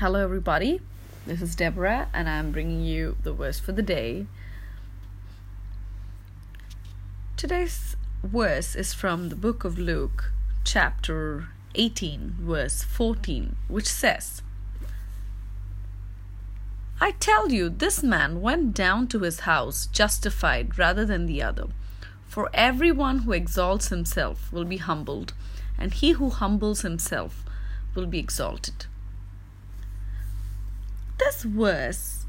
Hello, everybody. This is Deborah, and I'm bringing you the verse for the day. Today's verse is from the book of Luke, chapter 18, verse 14, which says, I tell you, this man went down to his house justified rather than the other. For everyone who exalts himself will be humbled, and he who humbles himself will be exalted. Verse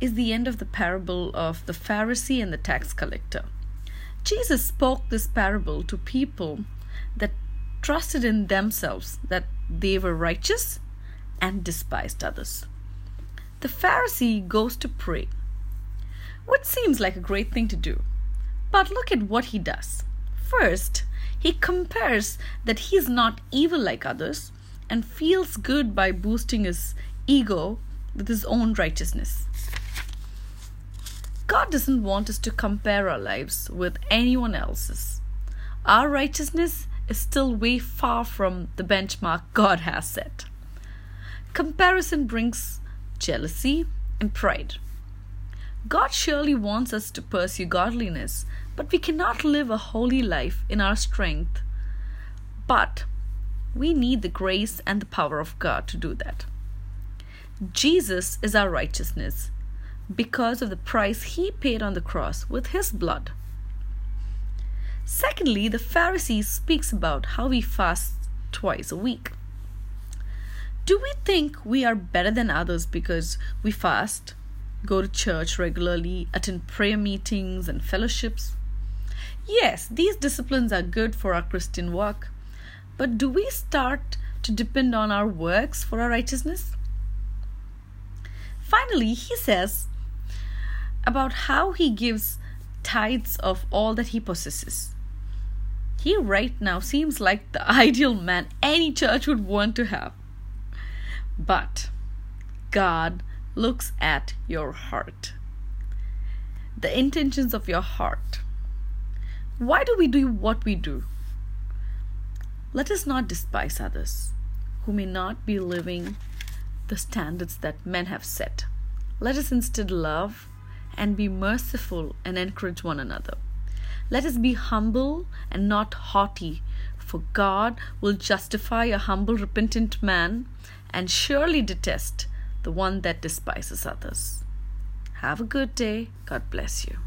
is the end of the parable of the Pharisee and the tax collector. Jesus spoke this parable to people that trusted in themselves that they were righteous and despised others. The Pharisee goes to pray, which seems like a great thing to do. But look at what he does. First, he compares that he is not evil like others and feels good by boosting his ego with his own righteousness. God doesn't want us to compare our lives with anyone else's. Our righteousness is still way far from the benchmark God has set. Comparison brings jealousy and pride. God surely wants us to pursue godliness, but we cannot live a holy life in our strength. But we need the grace and the power of God to do that. Jesus is our righteousness because of the price he paid on the cross with his blood. Secondly, the Pharisee speaks about how we fast twice a week. Do we think we are better than others because we fast, go to church regularly, attend prayer meetings and fellowships? Yes, these disciplines are good for our Christian walk, but do we start to depend on our works for our righteousness? Finally, he says about how he gives tithes of all that he possesses. He right now seems like the ideal man any church would want to have. But God looks at your heart, the intentions of your heart. Why do we do what we do? Let us not despise others who may not be living the standards that men have set. Let us instead love and be merciful and encourage one another. Let us be humble and not haughty, for God will justify a humble, repentant man and surely detest the one that despises others. Have a good day. God bless you.